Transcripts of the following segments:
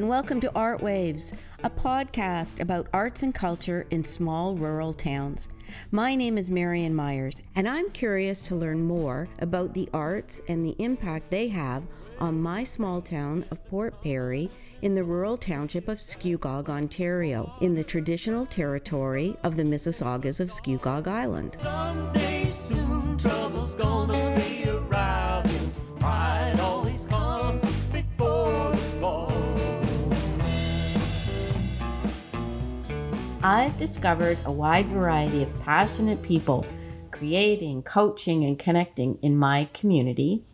and welcome to Art Waves, a podcast about arts and culture in small rural towns. My name is Marian Myers, and I'm curious to learn more about the arts and the impact they have on my small town of Port Perry in the rural township of Scugog, Ontario, in the traditional territory of the Mississaugas of Scugog Island. Someday soon, I've discovered a wide variety of passionate people creating, coaching, and connecting in my community.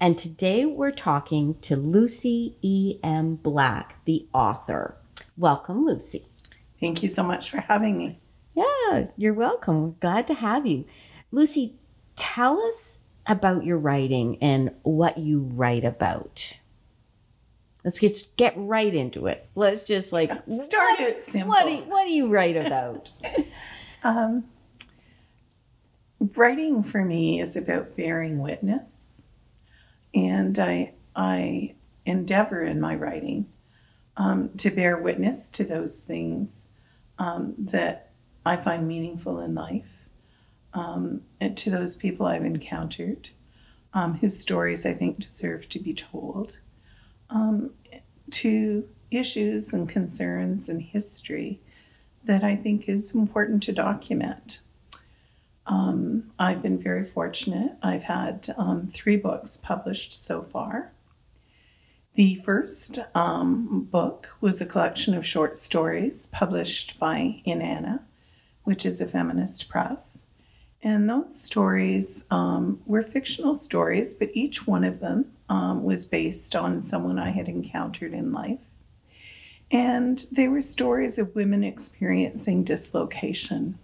And today we're talking to Lucy E. M. Black, the author. Welcome, Lucy. Thank you so much for having me. Yeah, you're welcome. We're glad to have you. Lucy, tell us about your writing and what you write about. Let's get get right into it. Let's just like Start what- it simple. What do you, what do you write about? Um, writing for me is about bearing witness, and I I endeavor in my writing um, to bear witness to those things um, that I find meaningful in life, um, and to those people I've encountered, um, whose stories I think deserve to be told, um, to issues and concerns and history that I think is important to document. Um, I've been very fortunate. I've had um, three books published so far. The first um, book was a collection of short stories published by Inanna, which is a feminist press. And those stories um, were fictional stories, but each one of them um, was based on someone I had encountered in life. And they were stories of women experiencing dislocation.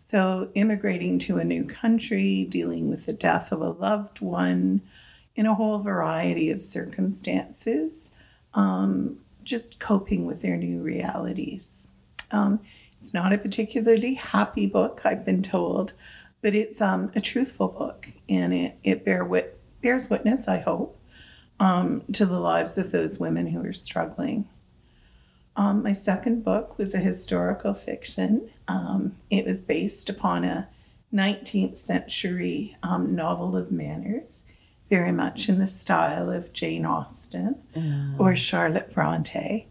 So, immigrating to a new country, dealing with the death of a loved one, in a whole variety of circumstances, um, just coping with their new realities. Um, it's not a particularly happy book, I've been told, but it's um, a truthful book and it, it bear wit- bears witness, I hope, um, to the lives of those women who are struggling. Um, my second book was a historical fiction. Um, it was based upon a 19th century um, novel of manners, very much in the style of Jane Austen or Charlotte Bronte.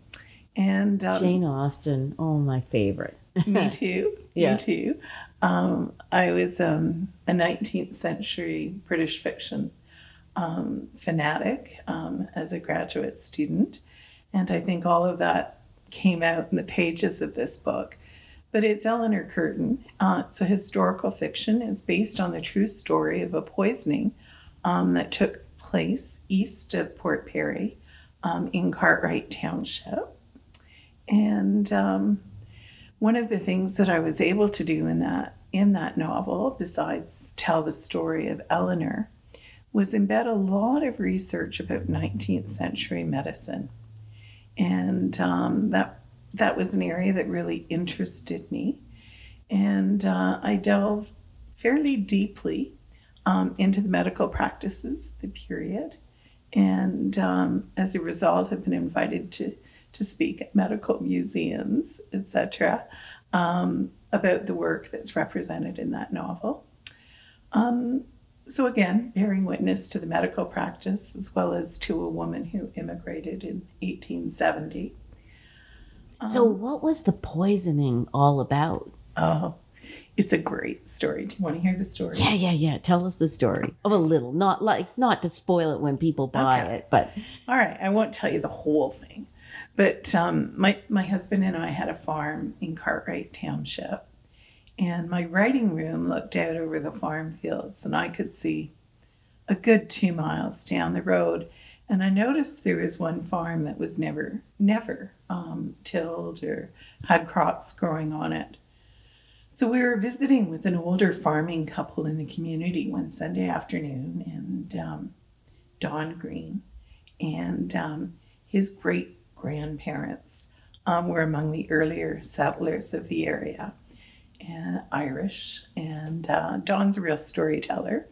And um, Jane Austen, oh my favorite. me too. Yeah. Me too. Um, I was um, a 19th century British fiction um, fanatic um, as a graduate student. And I think all of that came out in the pages of this book. But it's Eleanor Courtown. Uh, it's a historical fiction. It's based on the true story of a poisoning um, that took place east of Port Perry um, in Cartwright Township. And um, one of the things that I was able to do in that in that novel, besides tell the story of Eleanor, was embed a lot of research about 19th century medicine, and um, that that was an area that really interested me, and uh, I delved fairly deeply um, into the medical practices, of the period, and um, as a result, have been invited to to speak at medical museums, etc., um, about the work that's represented in that novel. Um, so, again, bearing witness to the medical practice as well as to a woman who immigrated in 1870. So, Um, what was the poisoning all about? oh, it's a great story. Do you want to hear the story? Yeah, yeah, yeah. Tell us the story of a little, not like not to spoil it when people buy Okay. it, but All right, I won't tell you the whole thing, but um, my my husband and I had a farm in Cartwright Township, and my writing room looked out over the farm fields, and I could see a good two miles down the road. And I noticed there was one farm that was never never um, tilled or had crops growing on it. So we were visiting with an older farming couple in the community one Sunday afternoon, and um, Don Green and um, his great grandparents um, were among the earlier settlers of the area, and Irish. And uh, Don's a real storyteller.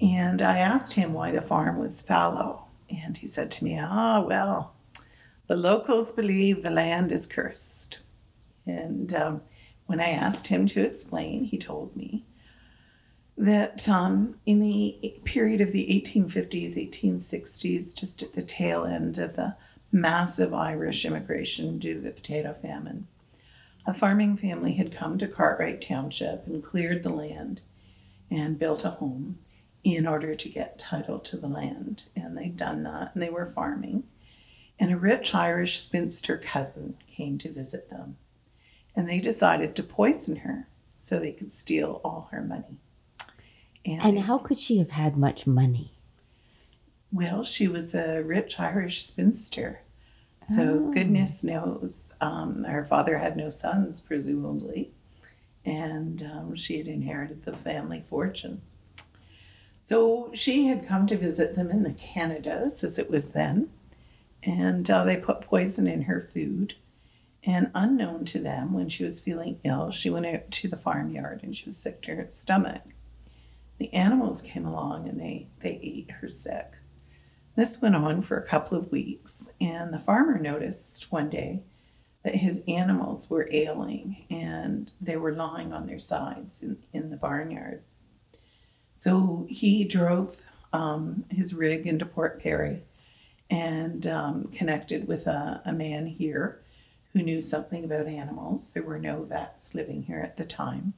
And I asked him why the farm was fallow. And he said to me, Ah, well, The locals believe the land is cursed. And um, when I asked him to explain, he told me that um, in the period of the 1850s, 1860s, just at the tail end of the massive Irish immigration due to the potato famine, a farming family had come to Cartwright Township and cleared the land and built a home in order to get title to the land. And they'd done that and they were farming. And a rich Irish spinster cousin came to visit them. And they decided to poison her so they could steal all her money. And how could she have had much money? Well, she was a rich Irish spinster. So Oh. goodness knows, um, her father had no sons, presumably, and um, she had inherited the family fortune. So she had come to visit them in the Canadas, as it was then, and uh, they put poison in her food. And unknown to them, when she was feeling ill, she went out to the farmyard and she was sick to her stomach. The animals came along and they, they ate her sick. This went on for a couple of weeks, and the farmer noticed one day that his animals were ailing and they were lying on their sides in, in the barnyard. So he drove um, his rig into Port Perry and um, connected with a, a man here who knew something about animals. There were no vets living here at the time.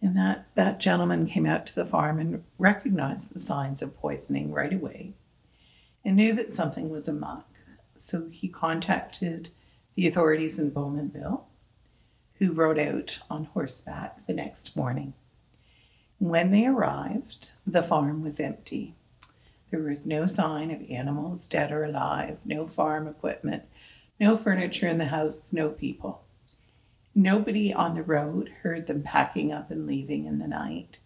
And that, that gentleman came out to the farm and recognized the signs of poisoning right away and knew that something was amok. So he contacted the authorities in Bowmanville, who rode out on horseback the next morning. When they arrived, the farm was empty. There was no sign of animals, dead or alive, no farm equipment, no furniture in the house, no people. Nobody on the road heard them packing up and leaving in the night.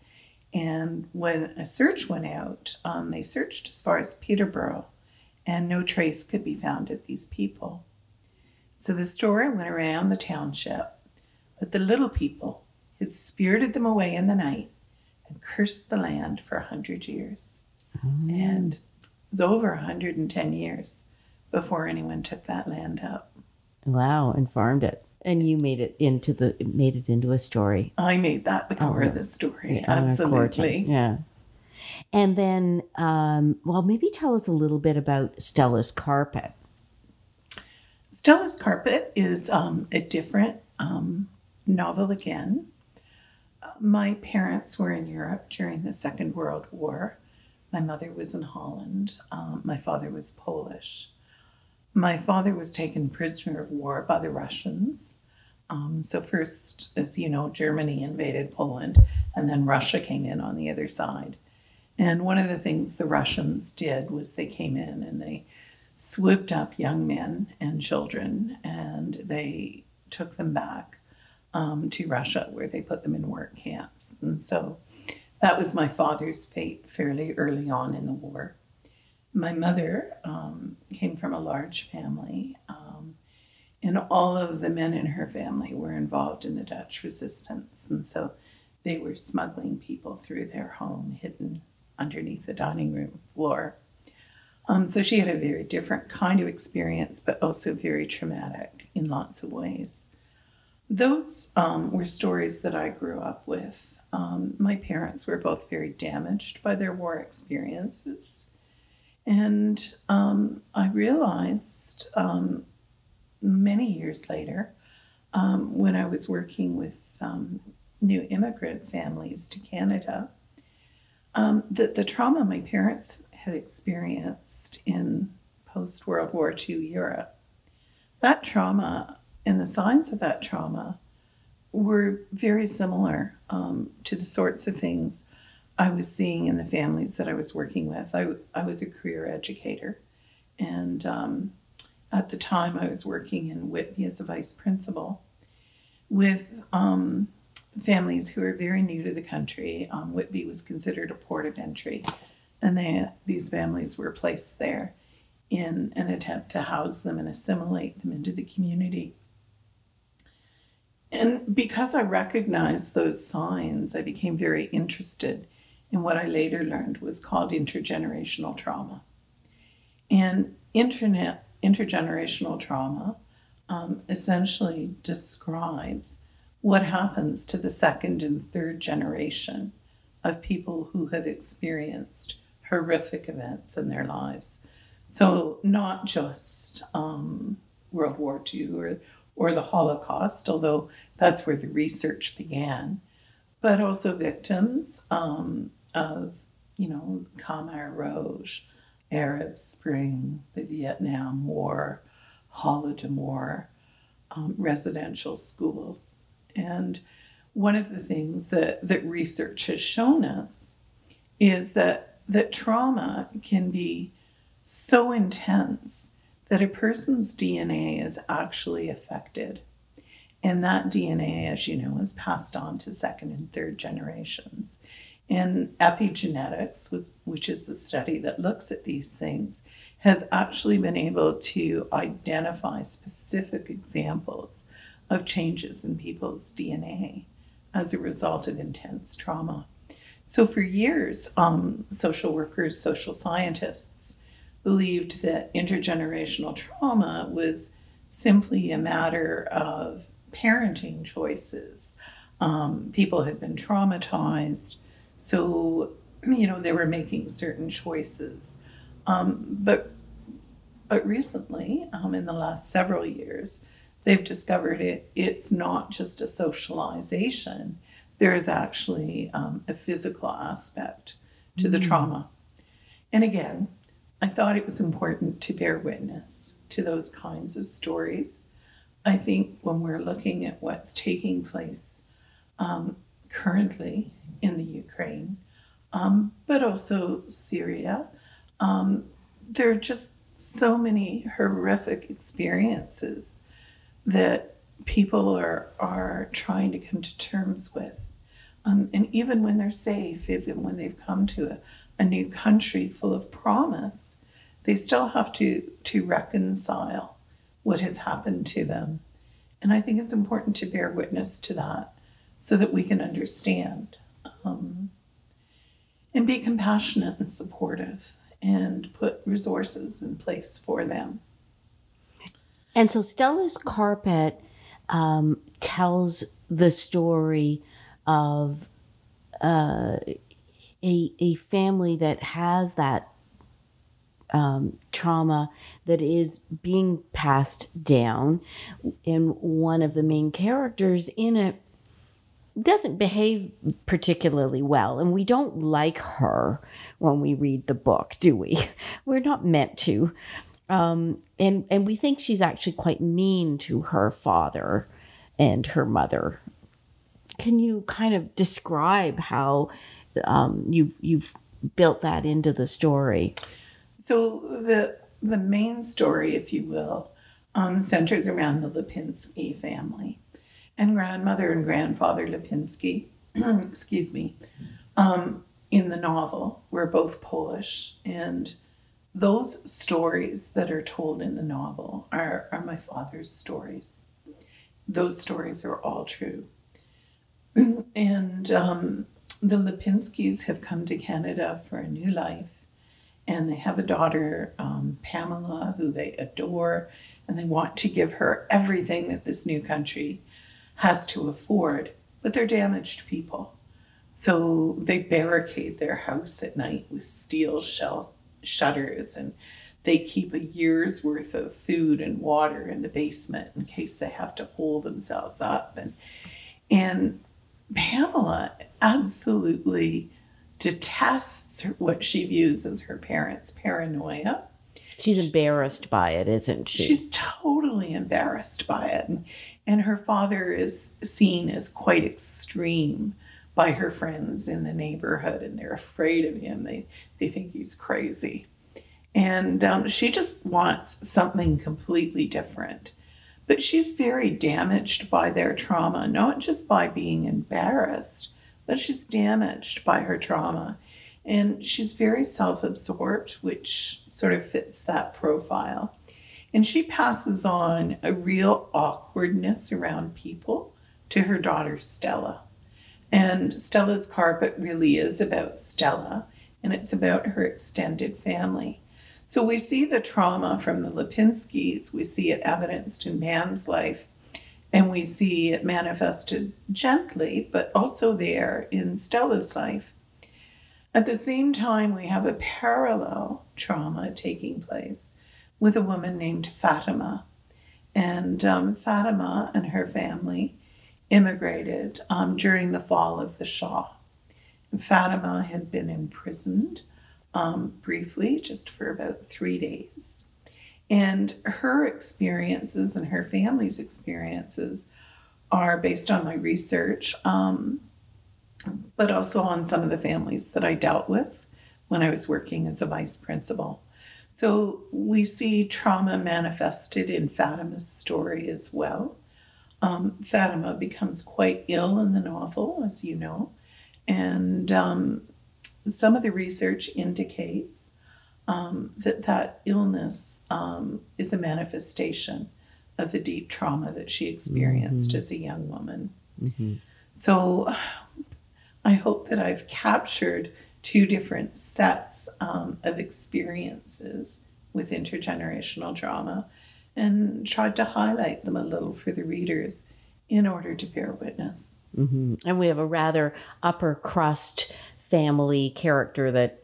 And when a search went out, um, they searched as far as Peterborough, and no trace could be found of these people. So the story went around the township that the little people had spirited them away in the night and cursed the land for a hundred years. And it was over 110 years before anyone took that land up. Wow, and farmed it. And you made it into the made it into a story. I made that the core Oh, of the story. Yeah. Absolutely. Yeah. And then, um, well, maybe tell us a little bit about Stella's carpet. Stella's Carpet is um, a different um, novel again. My parents were in Europe during the Second World War. My mother was in Holland. Um, my father was Polish. My father was taken prisoner of war by the Russians. Um, so, first, as you know, Germany invaded Poland, and then Russia came in on the other side. And one of the things the Russians did was they came in and they swooped up young men and children and they took them back um, to Russia where they put them in work camps. And so that was my father's fate fairly early on in the war. My mother um, came from a large family, um, and all of the men in her family were involved in the Dutch resistance. And so they were smuggling people through their home, hidden underneath the dining room floor. Um, so she had a very different kind of experience, but also very traumatic in lots of ways. Those um, were stories that I grew up with. Um, my parents were both very damaged by their war experiences. And um, I realized um, many years later, um, when I was working with um, new immigrant families to Canada, um, that the trauma my parents had experienced in post World War II Europe, that trauma and the signs of that trauma were very similar um, to the sorts of things I was seeing in the families that I was working with. I, I was a career educator, and um, at the time I was working in Whitby as a vice principal with um, families who are very new to the country. Um, Whitby was considered a port of entry, and they, these families were placed there in an attempt to house them and assimilate them into the community. And because I recognized those signs, I became very interested in what I later learned was called intergenerational trauma. And internet intergenerational trauma um, essentially describes what happens to the second and third generation of people who have experienced horrific events in their lives. So, not just um, World War II or, or the Holocaust, although that's where the research began, but also victims um, of, you know, Khmer Rouge, Arab Spring, the Vietnam War, Holodomor, um, residential schools. And one of the things that, that research has shown us is that, that trauma can be so intense that a person's DNA is actually affected. And that DNA, as you know, is passed on to second and third generations. And epigenetics, which is the study that looks at these things, has actually been able to identify specific examples of changes in people's DNA as a result of intense trauma. So, for years, um, social workers, social scientists believed that intergenerational trauma was simply a matter of parenting choices. Um, people had been traumatized, so you know they were making certain choices. Um, but but recently, um, in the last several years, they've discovered it. It's not just a socialization. There is actually um, a physical aspect to the mm. trauma. And again, I thought it was important to bear witness to those kinds of stories. I think when we're looking at what's taking place um, currently in the Ukraine, um, but also Syria, um, there are just so many horrific experiences that people are are trying to come to terms with. Um, and even when they're safe, even when they've come to a, a new country full of promise, they still have to to reconcile what has happened to them. And I think it's important to bear witness to that so that we can understand um, and be compassionate and supportive and put resources in place for them. And so Stella's carpet um, tells the story of uh, a, a family that has that um, trauma that is being passed down. And one of the main characters in it doesn't behave particularly well. And we don't like her when we read the book, do we? We're not meant to. Um, and and we think she's actually quite mean to her father and her mother. Can you kind of describe how um, you've you've built that into the story? So the the main story, if you will, um, centers around the Lipinski family, and grandmother and grandfather Lipinski, excuse me, um, in the novel were both Polish and those stories that are told in the novel are, are my father's stories. Those stories are all true. and um, the Lipinskis have come to Canada for a new life. And they have a daughter, um, Pamela, who they adore, and they want to give her everything that this new country has to afford. But they're damaged people. So they barricade their house at night with steel shell shutters and they keep a year's worth of food and water in the basement in case they have to hold themselves up and and Pamela absolutely detests what she views as her parents' paranoia. She's embarrassed by it, isn't she? She's totally embarrassed by it. And, her father is seen as quite extreme by her friends in the neighborhood and they're afraid of him. They, they think he's crazy. And um, she just wants something completely different. But she's very damaged by their trauma, not just by being embarrassed, but she's damaged by her trauma. And she's very self absorbed, which sort of fits that profile. And she passes on a real awkwardness around people to her daughter Stella. And Stella's carpet really is about Stella and it's about her extended family. So we see the trauma from the Lipinskis, we see it evidenced in Pam's life, and we see it manifested gently, but also there in Stella's life. At the same time, we have a parallel trauma taking place with a woman named Fatima. And um, Fatima and her family immigrated um, during the fall of the Shah. Fatima had been imprisoned um, briefly, just for about three days. And her experiences and her family's experiences are based on my research, um, but also on some of the families that I dealt with when I was working as a vice principal. So we see trauma manifested in Fatima's story as well. Um, Fatima becomes quite ill in the novel, as you know, and um, some of the research indicates um, that that illness um, is a manifestation of the deep trauma that she experienced Mhm. as a young woman. Mm-hmm. So I hope that I've captured two different sets um, of experiences with intergenerational trauma and tried to highlight them a little for the readers in order to bear witness. hmm And we have a rather upper crust family character that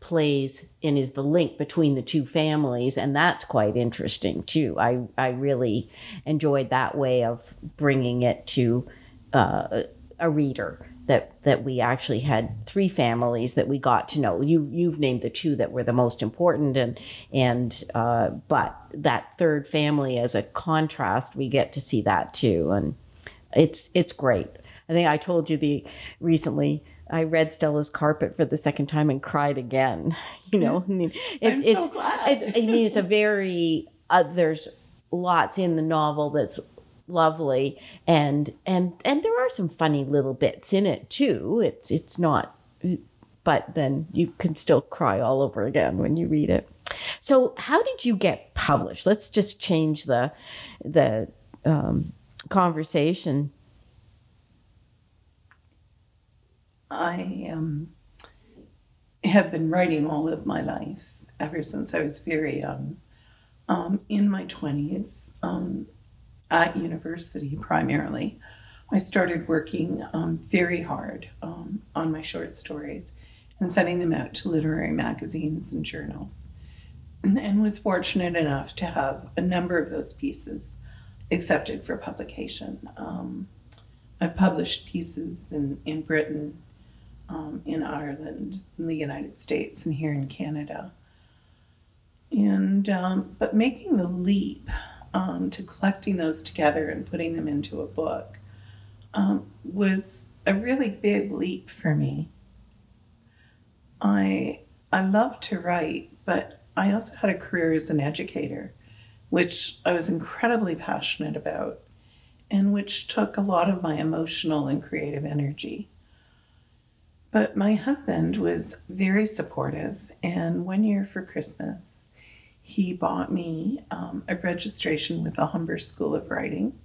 plays and is the link between the two families, and that's quite interesting too. I I really enjoyed that way of bringing it to uh, a reader. That, that we actually had three families that we got to know. You you've named the two that were the most important, and and uh, but that third family as a contrast, we get to see that too, and it's it's great. I think I told you the recently I read Stella's Carpet for the second time and cried again. You know, I mean, it, I'm it's so glad. it's I mean it's a very uh, there's lots in the novel that's lovely and and and there are some funny little bits in it too. It's it's not but then you can still cry all over again when you read it. So how did you get published? Let's just change the the um, conversation. I um, have been writing all of my life, ever since I was very young. Um, in my 20s, um, at university primarily, I started working um, very hard um, on my short stories and sending them out to literary magazines and journals. And was fortunate enough to have a number of those pieces accepted for publication. Um, I've published pieces in, in Britain, um, in Ireland, in the United States, and here in Canada. And um, but making the leap um, to collecting those together and putting them into a book um, was a really big leap for me. I I love to write, but I also had a career as an educator, which I was incredibly passionate about, and which took a lot of my emotional and creative energy. But my husband was very supportive, and one year for Christmas, he bought me um, a registration with the Humber School of Writing.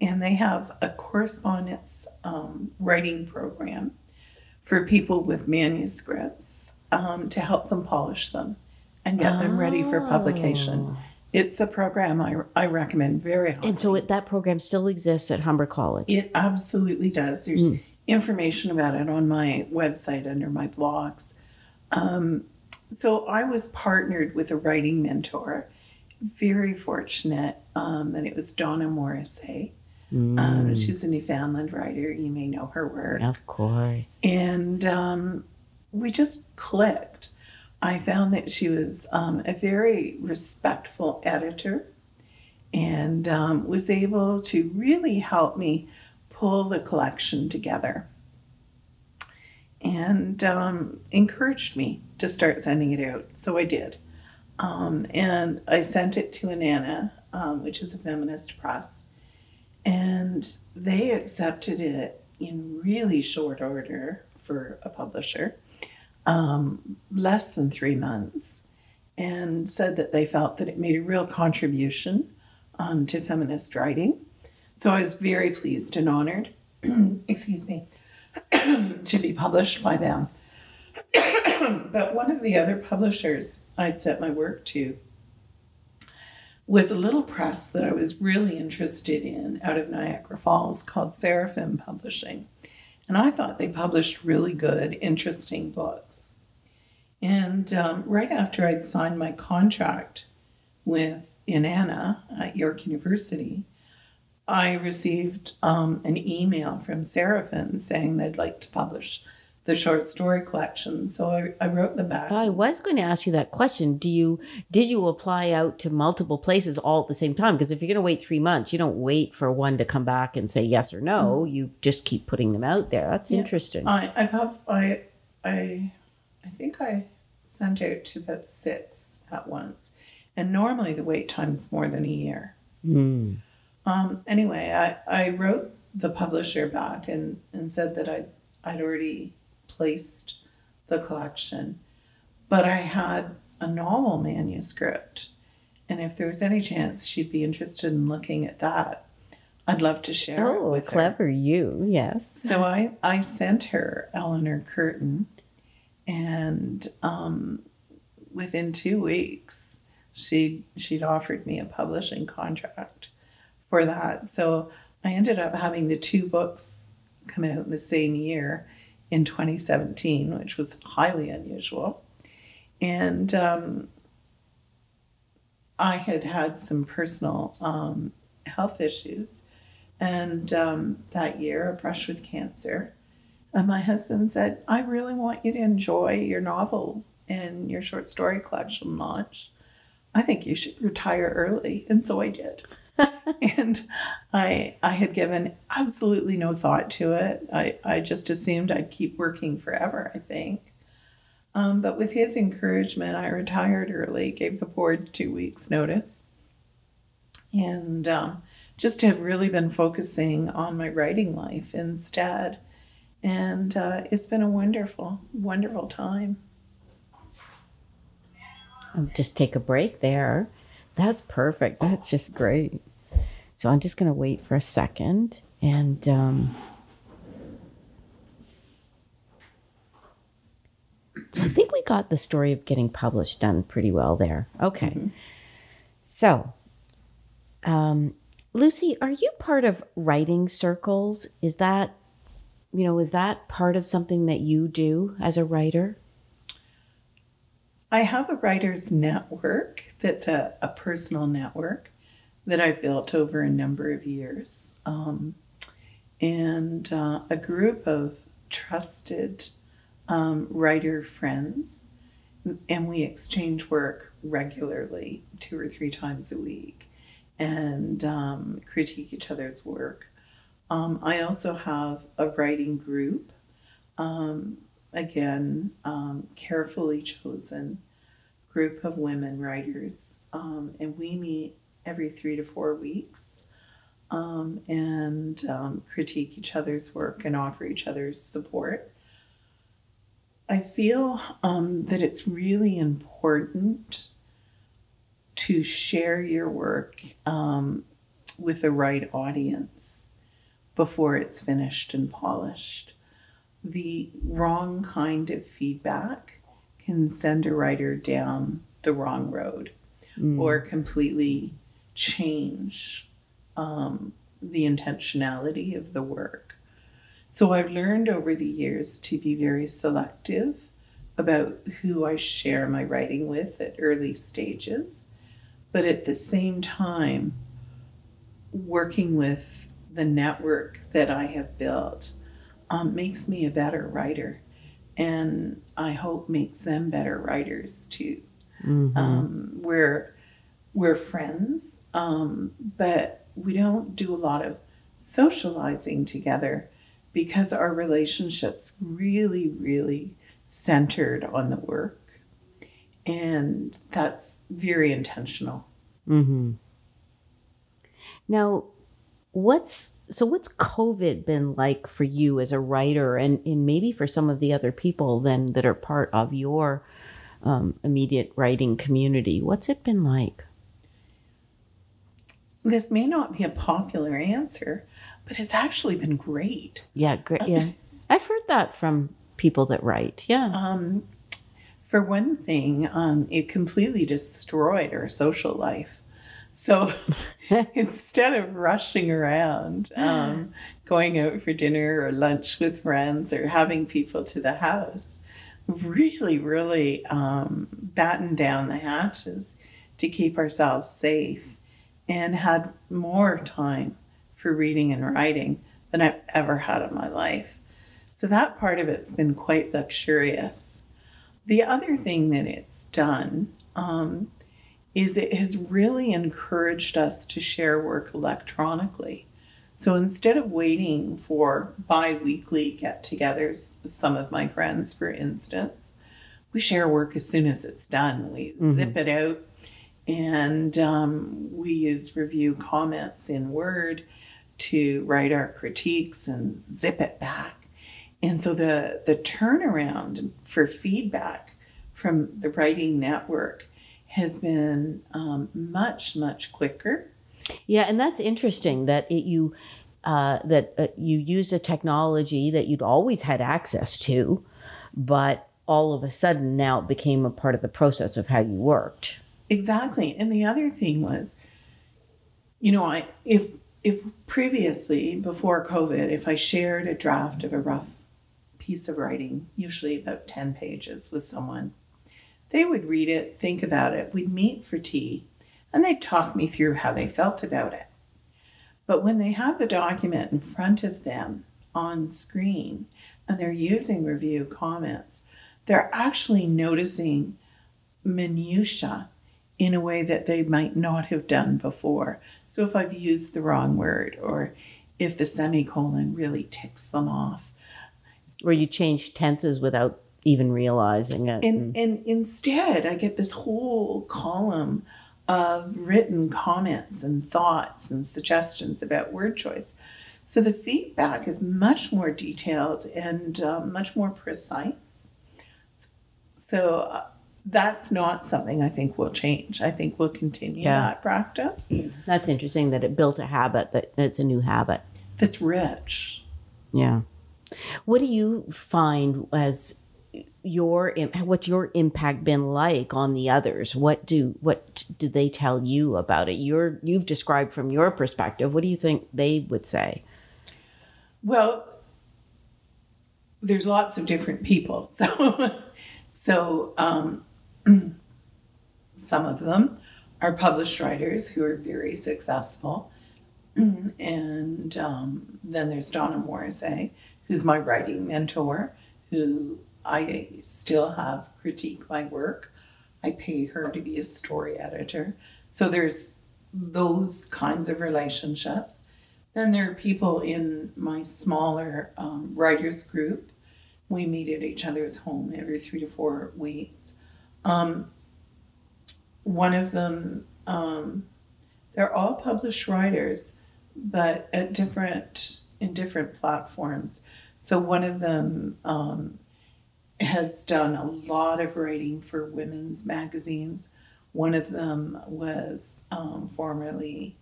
And they have a correspondence um, writing program for people with manuscripts um, to help them polish them and get them ready for publication. Oh. It's a program I, I recommend very highly. And so it, that program still exists at Humber College. It absolutely does. There's Mm. information about it on my website under my blogs. Um, so I was partnered with a writing mentor. Very fortunate um, that it was Donna Morrissey. Um, Mm, she's a Newfoundland writer. You may know her work. of course. And um, we just clicked. I found that she was um, a very respectful editor and um, was able to really help me pull the collection together and um, encouraged me to start sending it out. So I did. Um, and I sent it to Inanna, um, which is a feminist press, and they accepted it in really short order for a publisher, um, less than three months, and said that they felt that it made a real contribution um, to feminist writing. So I was very pleased and honored, excuse me, to be published by them. but one of the other publishers I'd sent my work to was a little press that I was really interested in out of Niagara Falls called Seraphim Publishing. And I thought they published really good, interesting books. And um, right after I'd signed my contract with Inanna at York University, I received um, an email from Seraphim saying they'd like to publish the short story collection. So I, I wrote them back. I was going to ask you that question. Do you did you apply out to multiple places all at the same time? Because if you're going to wait three months, you don't wait for one to come back and say yes or no. You just keep putting them out there. That's Yeah. interesting. I I pub- I I I think I sent out to about six at once, and normally the wait time is more than a year. Mm. Um, anyway, I, I wrote the publisher back and, and said that I'd, I'd already placed the collection, but I had a novel manuscript, and if there was any chance she'd be interested in looking at that, I'd love to share it Oh, with her. clever you. Yes. So I, I sent her Eleanor Courtown, and um, within two weeks, she she'd offered me a publishing contract for that. So I ended up having the two books come out in the same year in 2017, which was highly unusual. And um, I had had some personal um, health issues. And um, that year, a brush with cancer. And my husband said, I really want you to enjoy your novel and your short story collection launch. I think you should retire early. And so I did. and I I had given absolutely no thought to it. I, I just assumed I'd keep working forever, I think. Um, but with his encouragement, I retired early, gave the board two weeks' notice, and um, just have really been focusing on my writing life instead. And uh, it's been a wonderful, wonderful time. I'll just take a break there. That's perfect. That's just great. So I'm just going to wait for a second and um, so I think we got the story of getting published done pretty well there. Okay. So, um, Lucy, are you part of writing circles? Is that, you know, is that part of something that you do as a writer? I have a writer's network that's a, a personal network that I've built over a number of years. Um, and uh, a group of trusted um, writer friends. And we exchange work regularly, two or three times a week, and um, critique each other's work. Um, I also have a writing group, um, again, um, carefully chosen group of women writers, um, and we meet every three to four weeks um, and um, critique each other's work and offer each other's support. I feel um, that it's really important to share your work um, with the right audience before it's finished and polished. The wrong kind of feedback can send a writer down the wrong road or completely change um, the intentionality of the work. So I've learned over the years to be very selective about who I share my writing with at early stages, but at the same time, working with the network that I have built um, makes me a better writer, and I hope makes them better writers too. Mhm. Um, we're we're friends, um, but we don't do a lot of socializing together because our relationships really, really centered on the work, and that's very intentional. Mm-hmm. Now, what's so what's COVID been like for you as a writer, and, and maybe for some of the other people then that are part of your um, immediate writing community? What's it been like? This may not be a popular answer, but it's actually been great. Yeah, great. Yeah, I've heard that from people that write. Yeah. Um, For one thing, um, it completely destroyed our social life. So instead of rushing around, um, going out for dinner or lunch with friends or having people to the house, really, really um, battened down the hatches to keep ourselves safe and had more time for reading and writing than I've ever had in my life. So that part of it's been quite luxurious. The other thing that it's done um, is it has really encouraged us to share work electronically. So instead of waiting for bi weekly get togethers with some of my friends, for instance, we share work as soon as it's done. We mm-hmm. zip it out and um, we use review comments in Word to write our critiques and zip it back. And so the, the turnaround for feedback from the writing network has been um, much, much quicker yeah, and that's interesting that it, you uh, that uh, you used a technology that you'd always had access to, but all of a sudden now it became a part of the process of how you worked. Exactly, and the other thing was, you know, I if if previously before COVID, if I shared a draft of a rough piece of writing, usually about ten pages, with someone, they would read it, think about it. We'd meet for tea and they'd talk me through how they felt about it. But when they have the document in front of them on screen and they're using review comments, they're actually noticing minutia in a way that they might not have done before. So if I've used the wrong word or if the semicolon really ticks them off. Or you change tenses without even realizing it. And, and instead, I get this whole column of written comments and thoughts and suggestions about word choice. So the feedback is much more detailed and um, much more precise. So uh, that's not something I think will change. I think we'll continue yeah. that practice. That's interesting that it built a habit, that it's a new habit. That's rich. Yeah. What do you find as your what's your impact been like on the others? What do what do they tell you about it? You're you've described from your perspective what do you think they would say? Well there's lots of different people so so um, some of them are published writers who are very successful. And um, then there's donna morrissey who's my writing mentor who I still have critique my work. I pay her to be a story editor. So there's those kinds of relationships. Then there are people in my smaller um, writers group. We meet at each other's home every three to four weeks. Um, one of them, um, they're all published writers, but at different in different platforms. So one of them um, has done a lot of writing for women's magazines. One of them was um, formerly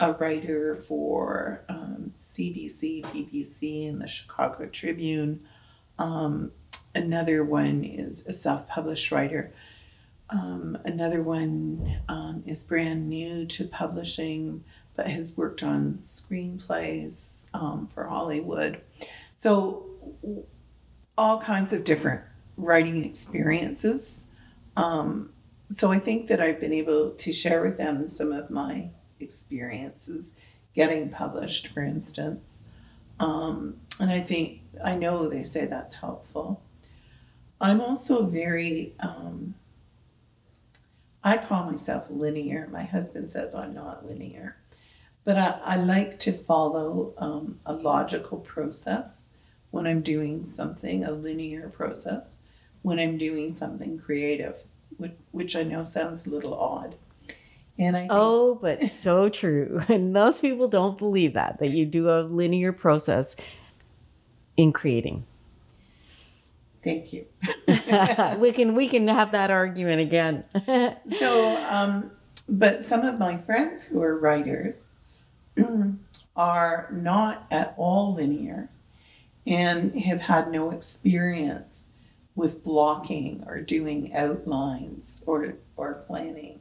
a writer for um, CBC, BBC, and the Chicago Tribune. Um, another one is a self published writer. Um, another one um, is brand new to publishing, but has worked on screenplays um, for Hollywood. So all kinds of different writing experiences. Um, so I think that I've been able to share with them some of my experiences getting published, for instance. Um, and I think, I know they say that's helpful. I'm also very, um, I call myself linear. My husband says I'm not linear. But I, I like to follow um, a logical process when I'm doing something, a linear process, when I'm doing something creative, which, which I know sounds a little odd. And I think, oh, but so true. And most people don't believe that that you do a linear process in creating. Thank you. we can we can have that argument again. so, um, but some of my friends who are writers are not at all linear and have had no experience with blocking or doing outlines or or planning.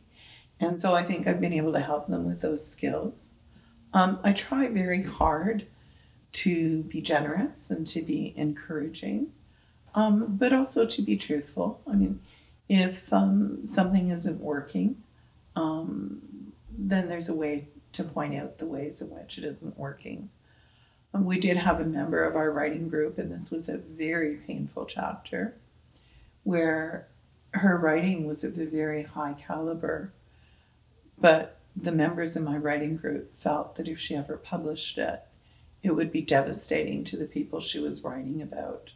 And so I think I've been able to help them with those skills. Um, I try very hard to be generous and to be encouraging, um, but also to be truthful. I mean, if um, something isn't working, um, then there's a way to point out the ways in which it isn't working. We did have a member of our writing group, and this was a very painful chapter where her writing was of a very high caliber, but the members in my writing group felt that if she ever published it, it would be devastating to the people she was writing about.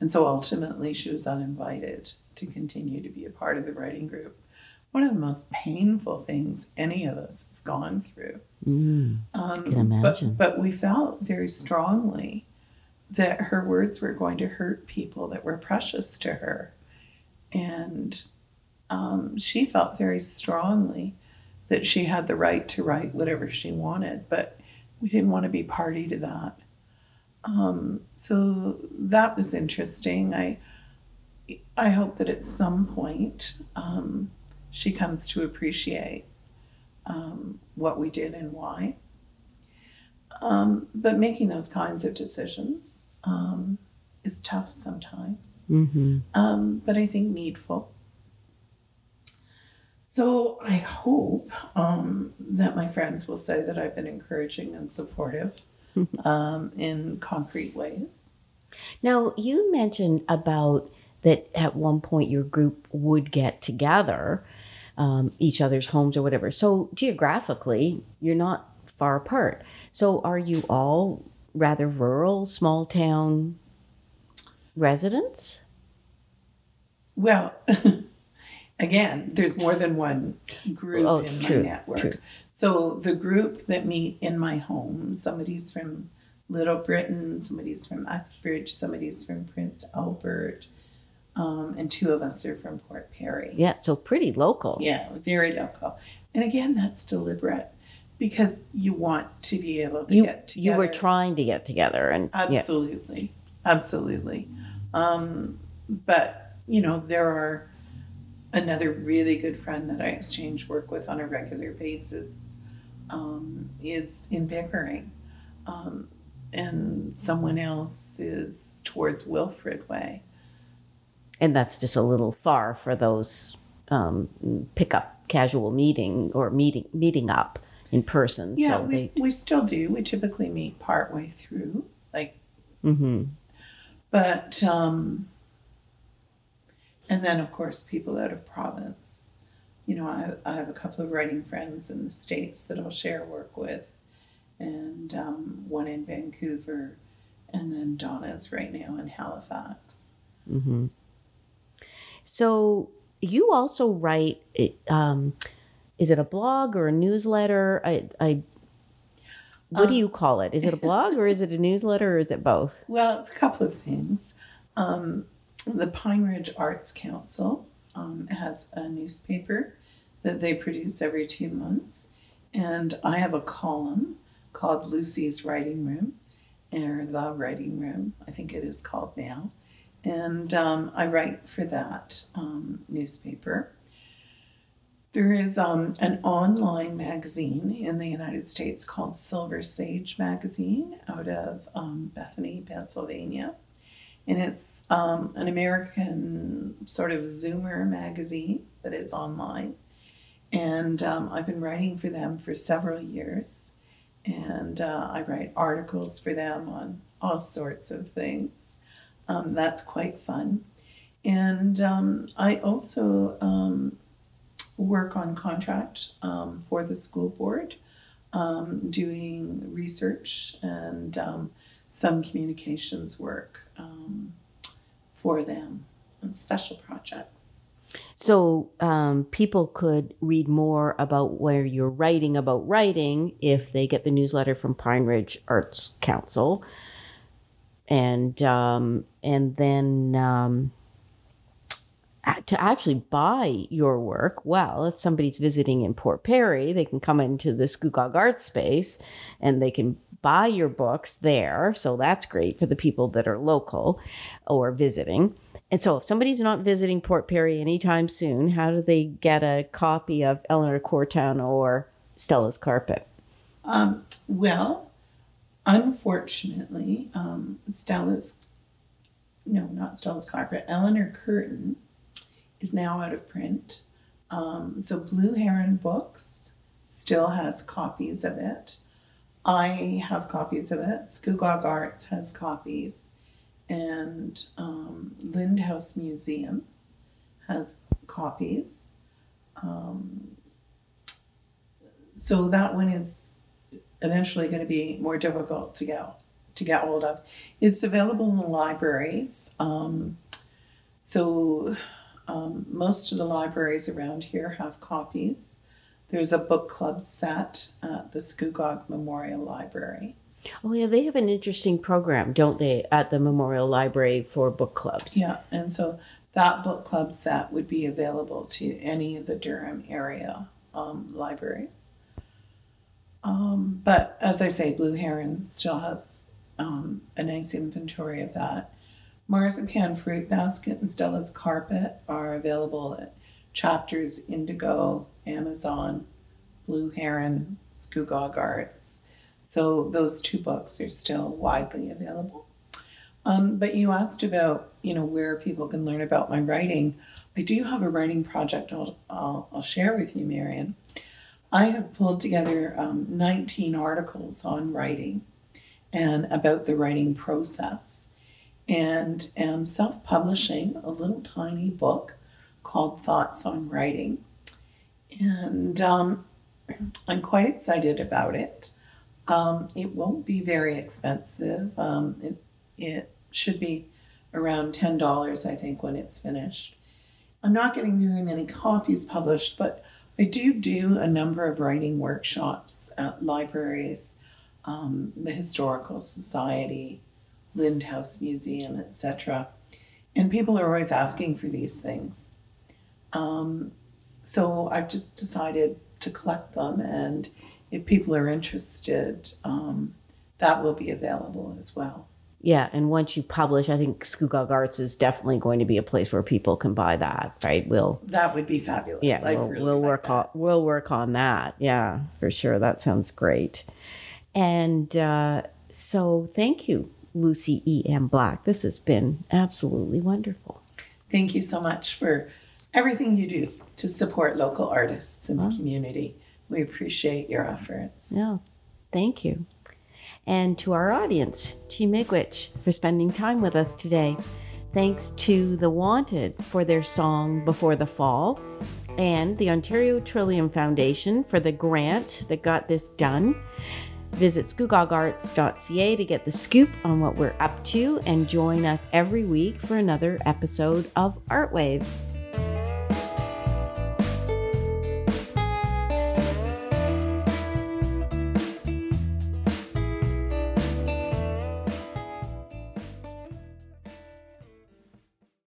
And so ultimately, she was uninvited to continue to be a part of the writing group. One of the most painful things any of us has gone through. Mm. Um, can imagine. But, but we felt very strongly that her words were going to hurt people that were precious to her. And um, she felt very strongly that she had the right to write whatever she wanted, but we didn't want to be party to that. Um, so that was interesting. I I hope that at some point um, she comes to appreciate um, what we did and why. Um, but making those kinds of decisions um, is tough sometimes, hmm um, but I think needful. So I hope um, that my friends will say that I've been encouraging and supportive um, in concrete ways. Now, you mentioned about that at one point your group would get together, um, each other's homes or whatever. So, geographically, you're not far apart. So, are you all rather rural, small town residents? Well, again, there's more than one group Oh, in true, my network. true. So the group that meet in my home, somebody's from Little Britain, somebody's from Uxbridge, somebody's from Prince Albert, um, and two of us are from Port Perry. Yeah, so pretty local. Yeah, very local. And again, that's deliberate because you want to be able to You, get together. you were trying to get together and yes. Absolutely. Absolutely. Um, but, you know, there are another really good friend that I exchange work with on a regular basis um, is in Pickering. Um, and someone else is towards Wilfred Way. And that's just a little far for those um, pickup casual meeting or meeting meeting up in person. Yeah, so we, they, we still do. We typically meet partway through. Like, hmm but, um, and then of course, people out of province. You know, I, I have a couple of writing friends in the States that I'll share work with, and um, one in Vancouver, and then Donna's right now in Halifax. hmm So you also write, um, is it a blog or a newsletter? I, I what Um, do you call it? Is it a blog or is it a newsletter or is it both? Well, it's a couple of things. Um, the Pine Ridge Arts Council um, has a newspaper that they produce every two months, and I have a column called Lucy's Writing Room, or The Writing Room, I think it is called now. And um, I write for that um, newspaper. There is um, an online magazine in the United States called Silver Sage Magazine out of um, Bethany, Pennsylvania. And it's um, an American sort of Zoomer magazine, but it's online. And um, I've been writing for them for several years. And uh, I write articles for them on all sorts of things. Um, that's quite fun. And um, I also um, work on contract um, for the school board, um, doing research and um, some communications work for them on special projects. So um, people could read more about where you're writing about writing if they get the newsletter from Pine Ridge Arts Council, and um, and then um, to actually buy your work. Well, if somebody's visiting in Port Perry, they can come into the Scugog Art Space, and they can buy your books there. So that's great for the people that are local or visiting. And so, if somebody's not visiting Port Perry anytime soon, how do they get a copy of Eleanor Courtown or Stella's Carpet? Um, well, unfortunately, um, Stella's, no, not Stella's Carpet, Eleanor Courtown is now out of print. Um, so Blue Heron Books still has copies of it. I have copies of it. Scugog Arts has copies. And um, Lindhouse Museum has copies. Um, so that one is eventually going to be more difficult to get to get hold of. It's available in the libraries. Um, so um, most of the libraries around here have copies. There's a book club set at the Scugog Memorial Library. Oh, yeah, they have an interesting program, don't they, at the Memorial Library for book clubs? Yeah, and so that book club set would be available to any of the Durham area um, libraries. Um, but as I say, Blue Heron still has um, a nice inventory of that. Marzipan Fruit Basket and Stella's Carpet are available at Chapters Indigo, Amazon, Blue Heron, Scugog Arts. So those two books are still widely available. Um, but you asked about, you know, where people can learn about my writing. I do have a writing project I'll, I'll, I'll share with you, Marion. I have pulled together um, 19 articles on writing and about the writing process and am self publishing a little tiny book called Thoughts on Writing. And um, I'm quite excited about it. Um, it won't be very expensive. Um, it, it should be around $10, I think, when it's finished. I'm not getting very many copies published, but I do do a number of writing workshops at libraries, um, the Historical Society, Lindhouse Museum, etc. And people are always asking for these things. Um, so I've just decided to collect them, and if people are interested, um, that will be available as well. Yeah, and once you publish, I think Scugog Arts is definitely going to be a place where people can buy that, right? We'll That would be fabulous. yeah, we'll, really we'll like work that. on we'll work on that. Yeah, for sure. That sounds great. And uh, so, thank you, Lucy E. M. Black. This has been absolutely wonderful. Thank you so much for everything you do to support local artists in the community. We appreciate your efforts. Yeah, thank you. And to our audience, Chi Miigwech, for spending time with us today. Thanks to The Wanted for their song Before the Fall, and the Ontario Trillium Foundation for the grant that got this done. Visit scugogarts.ca to get the scoop on what we're up to and join us every week for another episode of Art Waves.